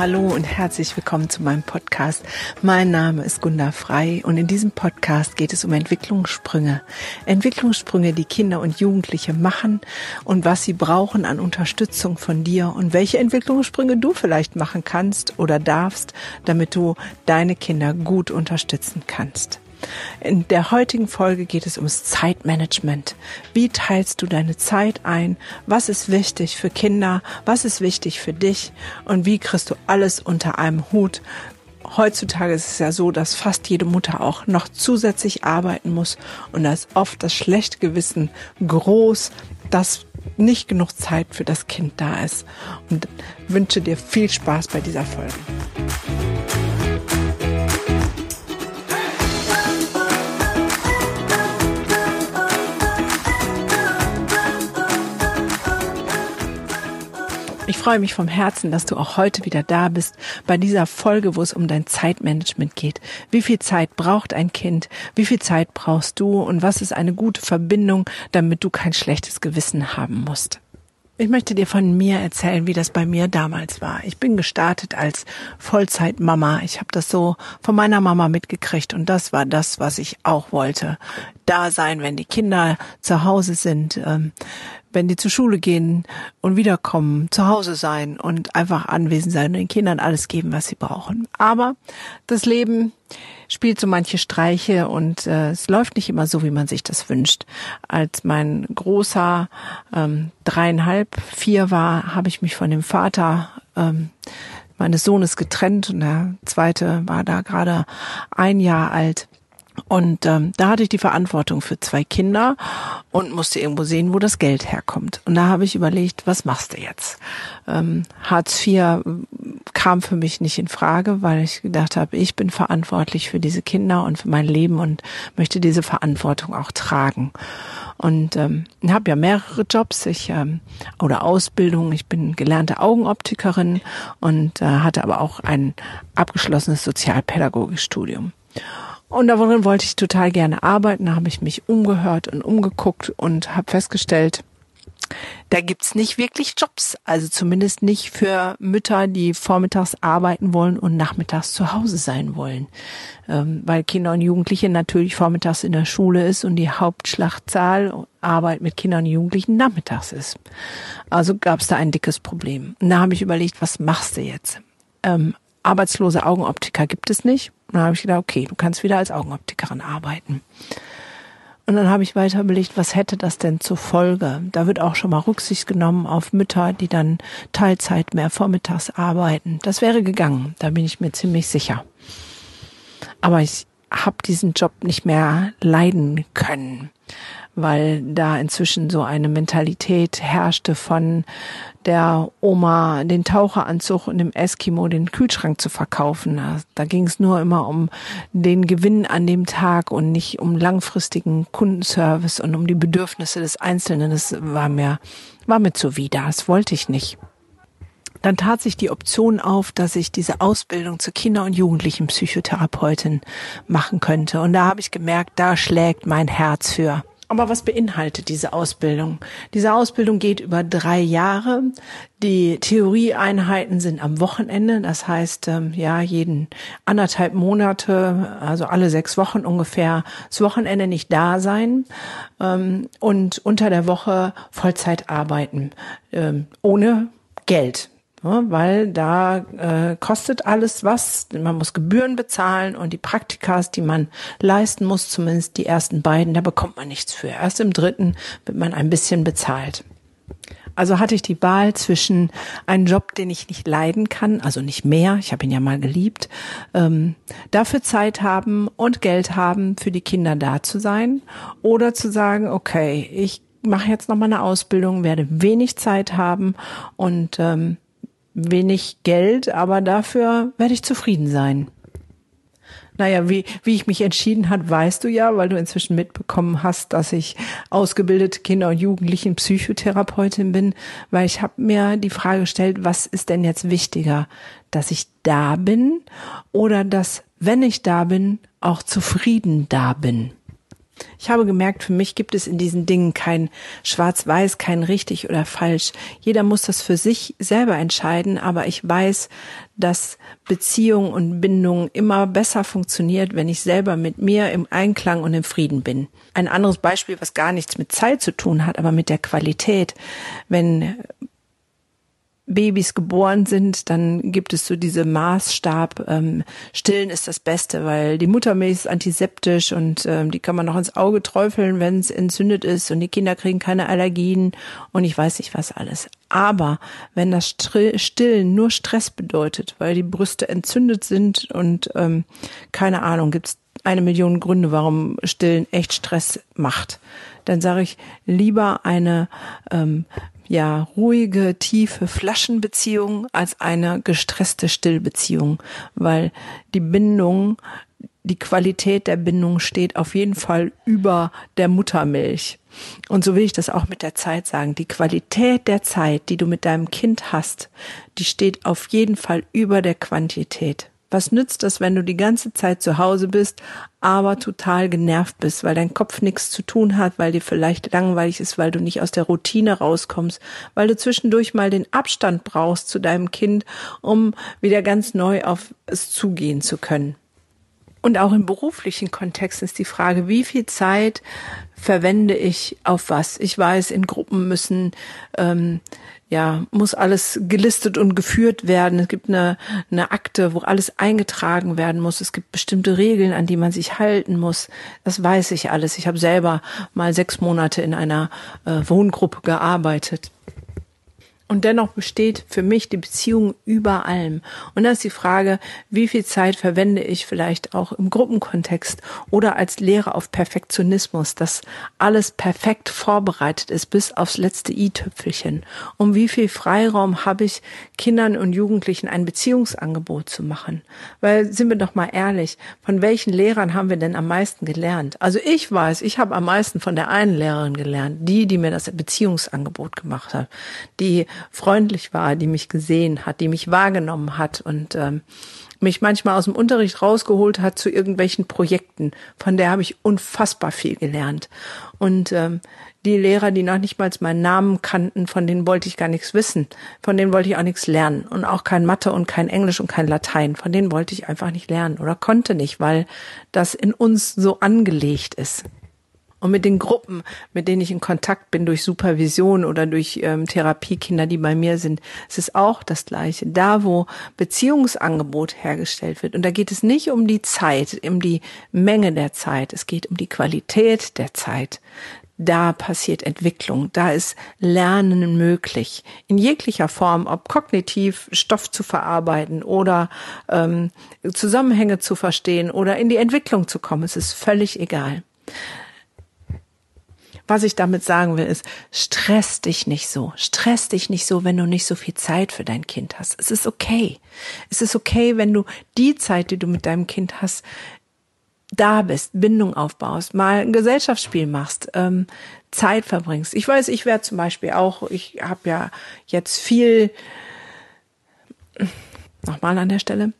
Hallo und herzlich willkommen zu meinem Podcast. Mein Name ist Gunda Frei und in diesem Podcast geht es um Entwicklungssprünge. Entwicklungssprünge, die Kinder und Jugendliche machen und was sie brauchen an Unterstützung von dir und welche Entwicklungssprünge du vielleicht machen kannst oder darfst, damit du deine Kinder gut unterstützen kannst. In der heutigen Folge geht es ums Zeitmanagement. Wie teilst du deine Zeit ein? Was ist wichtig für Kinder? Was ist wichtig für dich? Und wie kriegst du alles unter einem Hut? Heutzutage ist es ja so, dass fast jede Mutter auch noch zusätzlich arbeiten muss und da ist oft das schlechte Gewissen groß, dass nicht genug Zeit für das Kind da ist. Und wünsche dir viel Spaß bei dieser Folge. Freue mich vom Herzen, dass du auch heute wieder da bist bei dieser Folge, wo es um dein Zeitmanagement geht. Wie viel Zeit braucht ein Kind? Wie viel Zeit brauchst du? Und was ist eine gute Verbindung, damit du kein schlechtes Gewissen haben musst? Ich möchte dir von mir erzählen, wie das bei mir damals war. Ich bin gestartet als Vollzeitmama. Ich habe das so von meiner Mama mitgekriegt und das war das, was ich auch wollte. Da sein, wenn die Kinder zu Hause sind, ähm, wenn die zur Schule gehen und wiederkommen, zu Hause sein und einfach anwesend sein und den Kindern alles geben, was sie brauchen. Aber das Leben spielt so manche Streiche und äh, es läuft nicht immer so, wie man sich das wünscht. Als mein großer ähm, dreieinhalb, vier war, habe ich mich von dem Vater ähm, meines Sohnes getrennt und der zweite war da gerade ein Jahr alt. Und ähm, da hatte ich die Verantwortung für zwei Kinder und musste irgendwo sehen, wo das Geld herkommt. Und da habe ich überlegt, was machst du jetzt? Ähm, Hartz IV kam für mich nicht in Frage, weil ich gedacht habe, ich bin verantwortlich für diese Kinder und für mein Leben und möchte diese Verantwortung auch tragen. Und ähm, habe ja mehrere Jobs, ich ähm, oder Ausbildung. Ich bin gelernte Augenoptikerin und äh, hatte aber auch ein abgeschlossenes Sozialpädagogikstudium. Und darin wollte ich total gerne arbeiten. Da habe ich mich umgehört und umgeguckt und habe festgestellt, da gibt's nicht wirklich Jobs. Also zumindest nicht für Mütter, die vormittags arbeiten wollen und nachmittags zu Hause sein wollen. Ähm, weil Kinder und Jugendliche natürlich vormittags in der Schule ist und die Hauptschlachtzahl Arbeit mit Kindern und Jugendlichen nachmittags ist. Also gab's da ein dickes Problem. Und da habe ich überlegt, was machst du jetzt? Ähm, arbeitslose Augenoptiker gibt es nicht. Und dann habe ich gedacht, okay, du kannst wieder als Augenoptikerin arbeiten. Und dann habe ich weiter überlegt, was hätte das denn zur Folge? Da wird auch schon mal Rücksicht genommen auf Mütter, die dann Teilzeit mehr vormittags arbeiten. Das wäre gegangen, da bin ich mir ziemlich sicher. Aber ich habe diesen Job nicht mehr leiden können weil da inzwischen so eine Mentalität herrschte von der Oma den Taucheranzug und dem Eskimo den Kühlschrank zu verkaufen. Da ging es nur immer um den Gewinn an dem Tag und nicht um langfristigen Kundenservice und um die Bedürfnisse des Einzelnen. Das war mir, war mir zuwider. Das wollte ich nicht. Dann tat sich die Option auf, dass ich diese Ausbildung zur Kinder- und Jugendlichen-Psychotherapeutin machen könnte. Und da habe ich gemerkt, da schlägt mein Herz für. Aber was beinhaltet diese Ausbildung? Diese Ausbildung geht über drei Jahre. Die Theorieeinheiten sind am Wochenende, das heißt ähm, ja jeden anderthalb Monate, also alle sechs Wochen ungefähr, das Wochenende nicht da sein ähm, und unter der Woche Vollzeit arbeiten ähm, ohne Geld. Ja, weil da äh, kostet alles was, man muss Gebühren bezahlen und die Praktikas, die man leisten muss, zumindest die ersten beiden, da bekommt man nichts für. Erst im dritten wird man ein bisschen bezahlt. Also hatte ich die Wahl zwischen einem Job, den ich nicht leiden kann, also nicht mehr, ich habe ihn ja mal geliebt, ähm, dafür Zeit haben und Geld haben, für die Kinder da zu sein, oder zu sagen, okay, ich mache jetzt noch mal eine Ausbildung, werde wenig Zeit haben und ähm, wenig Geld, aber dafür werde ich zufrieden sein. Naja, wie, wie ich mich entschieden hat, weißt du ja, weil du inzwischen mitbekommen hast, dass ich ausgebildete Kinder- und Jugendlichen Psychotherapeutin bin, weil ich habe mir die Frage gestellt, was ist denn jetzt wichtiger, dass ich da bin oder dass, wenn ich da bin, auch zufrieden da bin? Ich habe gemerkt, für mich gibt es in diesen Dingen kein Schwarz-Weiß, kein richtig oder falsch. Jeder muss das für sich selber entscheiden, aber ich weiß, dass Beziehung und Bindung immer besser funktioniert, wenn ich selber mit mir im Einklang und im Frieden bin. Ein anderes Beispiel, was gar nichts mit Zeit zu tun hat, aber mit der Qualität. Wenn Babys geboren sind, dann gibt es so diese Maßstab, ähm, stillen ist das Beste, weil die Muttermilch ist antiseptisch und ähm, die kann man noch ins Auge träufeln, wenn es entzündet ist und die Kinder kriegen keine Allergien und ich weiß nicht was alles. Aber wenn das Stillen nur Stress bedeutet, weil die Brüste entzündet sind und ähm, keine Ahnung, gibt es eine Million Gründe, warum Stillen echt Stress macht, dann sage ich lieber eine ähm, ja ruhige, tiefe Flaschenbeziehung als eine gestresste Stillbeziehung, weil die Bindung, die Qualität der Bindung steht auf jeden Fall über der Muttermilch. Und so will ich das auch mit der Zeit sagen. Die Qualität der Zeit, die du mit deinem Kind hast, die steht auf jeden Fall über der Quantität. Was nützt das, wenn du die ganze Zeit zu Hause bist, aber total genervt bist, weil dein Kopf nichts zu tun hat, weil dir vielleicht langweilig ist, weil du nicht aus der Routine rauskommst, weil du zwischendurch mal den Abstand brauchst zu deinem Kind, um wieder ganz neu auf es zugehen zu können. Und auch im beruflichen Kontext ist die Frage, wie viel Zeit verwende ich auf was? Ich weiß, in Gruppen müssen ähm, ja, muss alles gelistet und geführt werden. Es gibt eine, eine Akte, wo alles eingetragen werden muss. Es gibt bestimmte Regeln, an die man sich halten muss. Das weiß ich alles. Ich habe selber mal sechs Monate in einer äh, Wohngruppe gearbeitet. Und dennoch besteht für mich die Beziehung über allem. Und da ist die Frage, wie viel Zeit verwende ich vielleicht auch im Gruppenkontext oder als Lehrer auf Perfektionismus, dass alles perfekt vorbereitet ist bis aufs letzte i-Tüpfelchen. Um wie viel Freiraum habe ich, Kindern und Jugendlichen ein Beziehungsangebot zu machen? Weil, sind wir doch mal ehrlich, von welchen Lehrern haben wir denn am meisten gelernt? Also ich weiß, ich habe am meisten von der einen Lehrerin gelernt, die, die mir das Beziehungsangebot gemacht hat, die freundlich war, die mich gesehen hat, die mich wahrgenommen hat und ähm, mich manchmal aus dem Unterricht rausgeholt hat zu irgendwelchen Projekten. Von der habe ich unfassbar viel gelernt. Und ähm, die Lehrer, die noch nicht mal meinen Namen kannten, von denen wollte ich gar nichts wissen. Von denen wollte ich auch nichts lernen. Und auch kein Mathe und kein Englisch und kein Latein. Von denen wollte ich einfach nicht lernen oder konnte nicht, weil das in uns so angelegt ist. Und mit den Gruppen, mit denen ich in Kontakt bin durch Supervision oder durch ähm, Therapiekinder, die bei mir sind, es ist auch das Gleiche. Da, wo Beziehungsangebot hergestellt wird. Und da geht es nicht um die Zeit, um die Menge der Zeit. Es geht um die Qualität der Zeit. Da passiert Entwicklung, da ist Lernen möglich, in jeglicher Form, ob kognitiv Stoff zu verarbeiten oder ähm, Zusammenhänge zu verstehen oder in die Entwicklung zu kommen, es ist völlig egal. Was ich damit sagen will, ist, stress dich nicht so. Stress dich nicht so, wenn du nicht so viel Zeit für dein Kind hast. Es ist okay. Es ist okay, wenn du die Zeit, die du mit deinem Kind hast, da bist, Bindung aufbaust, mal ein Gesellschaftsspiel machst, ähm, Zeit verbringst. Ich weiß, ich werde zum Beispiel auch, ich habe ja jetzt viel, nochmal an der Stelle,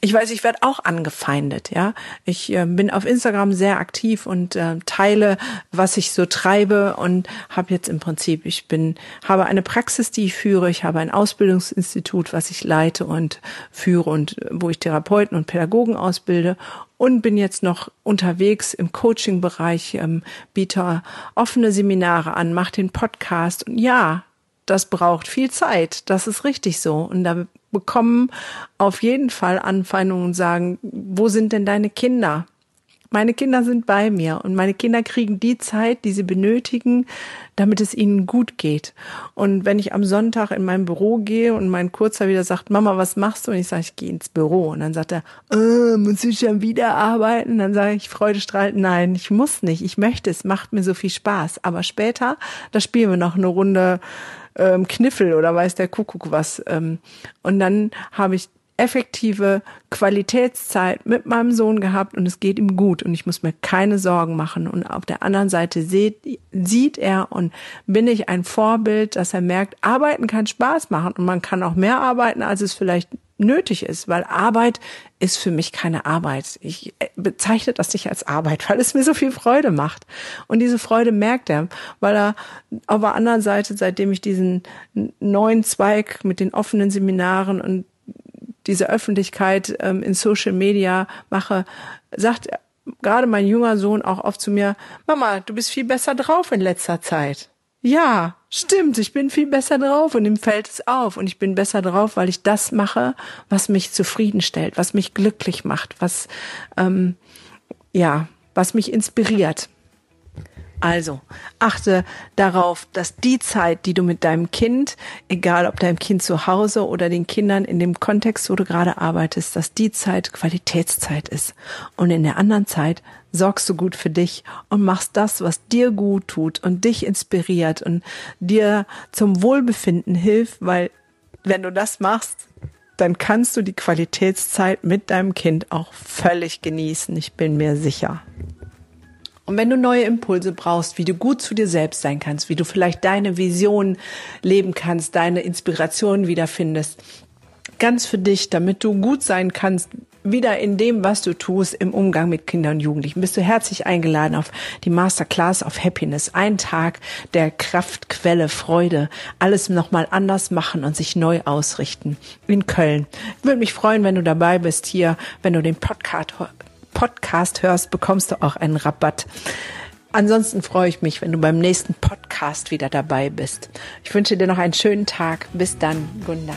ich weiß, ich werde auch angefeindet, ja. Ich äh, bin auf Instagram sehr aktiv und äh, teile, was ich so treibe und habe jetzt im Prinzip, ich bin, habe eine Praxis, die ich führe, ich habe ein Ausbildungsinstitut, was ich leite und führe und äh, wo ich Therapeuten und Pädagogen ausbilde und bin jetzt noch unterwegs im Coaching-Bereich, ähm, biete offene Seminare an, mache den Podcast und ja, das braucht viel Zeit. Das ist richtig so. Und da bekommen auf jeden Fall Anfeindungen und sagen, wo sind denn deine Kinder? Meine Kinder sind bei mir und meine Kinder kriegen die Zeit, die sie benötigen, damit es ihnen gut geht. Und wenn ich am Sonntag in mein Büro gehe und mein Kurzer wieder sagt, Mama, was machst du? Und ich sage, ich gehe ins Büro. Und dann sagt er, äh, muss ich schon wieder arbeiten? Dann sage ich freudestrahlend, nein, ich muss nicht. Ich möchte es, macht mir so viel Spaß. Aber später, da spielen wir noch eine Runde ähm, Kniffel oder weiß der Kuckuck was. Ähm, und dann habe ich effektive Qualitätszeit mit meinem Sohn gehabt und es geht ihm gut und ich muss mir keine Sorgen machen. Und auf der anderen Seite sieht, sieht er und bin ich ein Vorbild, dass er merkt, arbeiten kann Spaß machen und man kann auch mehr arbeiten, als es vielleicht nötig ist, weil Arbeit ist für mich keine Arbeit. Ich äh, bezeichne das nicht als Arbeit, weil es mir so viel Freude macht. Und diese Freude merkt er, weil er auf der anderen Seite, seitdem ich diesen neuen Zweig mit den offenen Seminaren und diese Öffentlichkeit ähm, in Social Media mache, sagt gerade mein junger Sohn auch oft zu mir, Mama, du bist viel besser drauf in letzter Zeit. Ja, stimmt, ich bin viel besser drauf und ihm fällt es auf und ich bin besser drauf, weil ich das mache, was mich zufriedenstellt, was mich glücklich macht, was ähm, ja, was mich inspiriert. Also, achte darauf, dass die Zeit, die du mit deinem Kind, egal ob deinem Kind zu Hause oder den Kindern in dem Kontext, wo du gerade arbeitest, dass die Zeit Qualitätszeit ist. Und in der anderen Zeit sorgst du gut für dich und machst das, was dir gut tut und dich inspiriert und dir zum Wohlbefinden hilft, weil wenn du das machst, dann kannst du die Qualitätszeit mit deinem Kind auch völlig genießen. Ich bin mir sicher. Und wenn du neue Impulse brauchst, wie du gut zu dir selbst sein kannst, wie du vielleicht deine Vision leben kannst, deine Inspiration wiederfindest, ganz für dich, damit du gut sein kannst, wieder in dem, was du tust im Umgang mit Kindern und Jugendlichen, bist du herzlich eingeladen auf die Masterclass of Happiness. Ein Tag der Kraftquelle, Freude, alles nochmal anders machen und sich neu ausrichten in Köln. Ich würde mich freuen, wenn du dabei bist hier, wenn du den Podcast, Podcast hörst, bekommst du auch einen Rabatt. Ansonsten freue ich mich, wenn du beim nächsten Podcast wieder dabei bist. Ich wünsche dir noch einen schönen Tag. Bis dann, Gunda.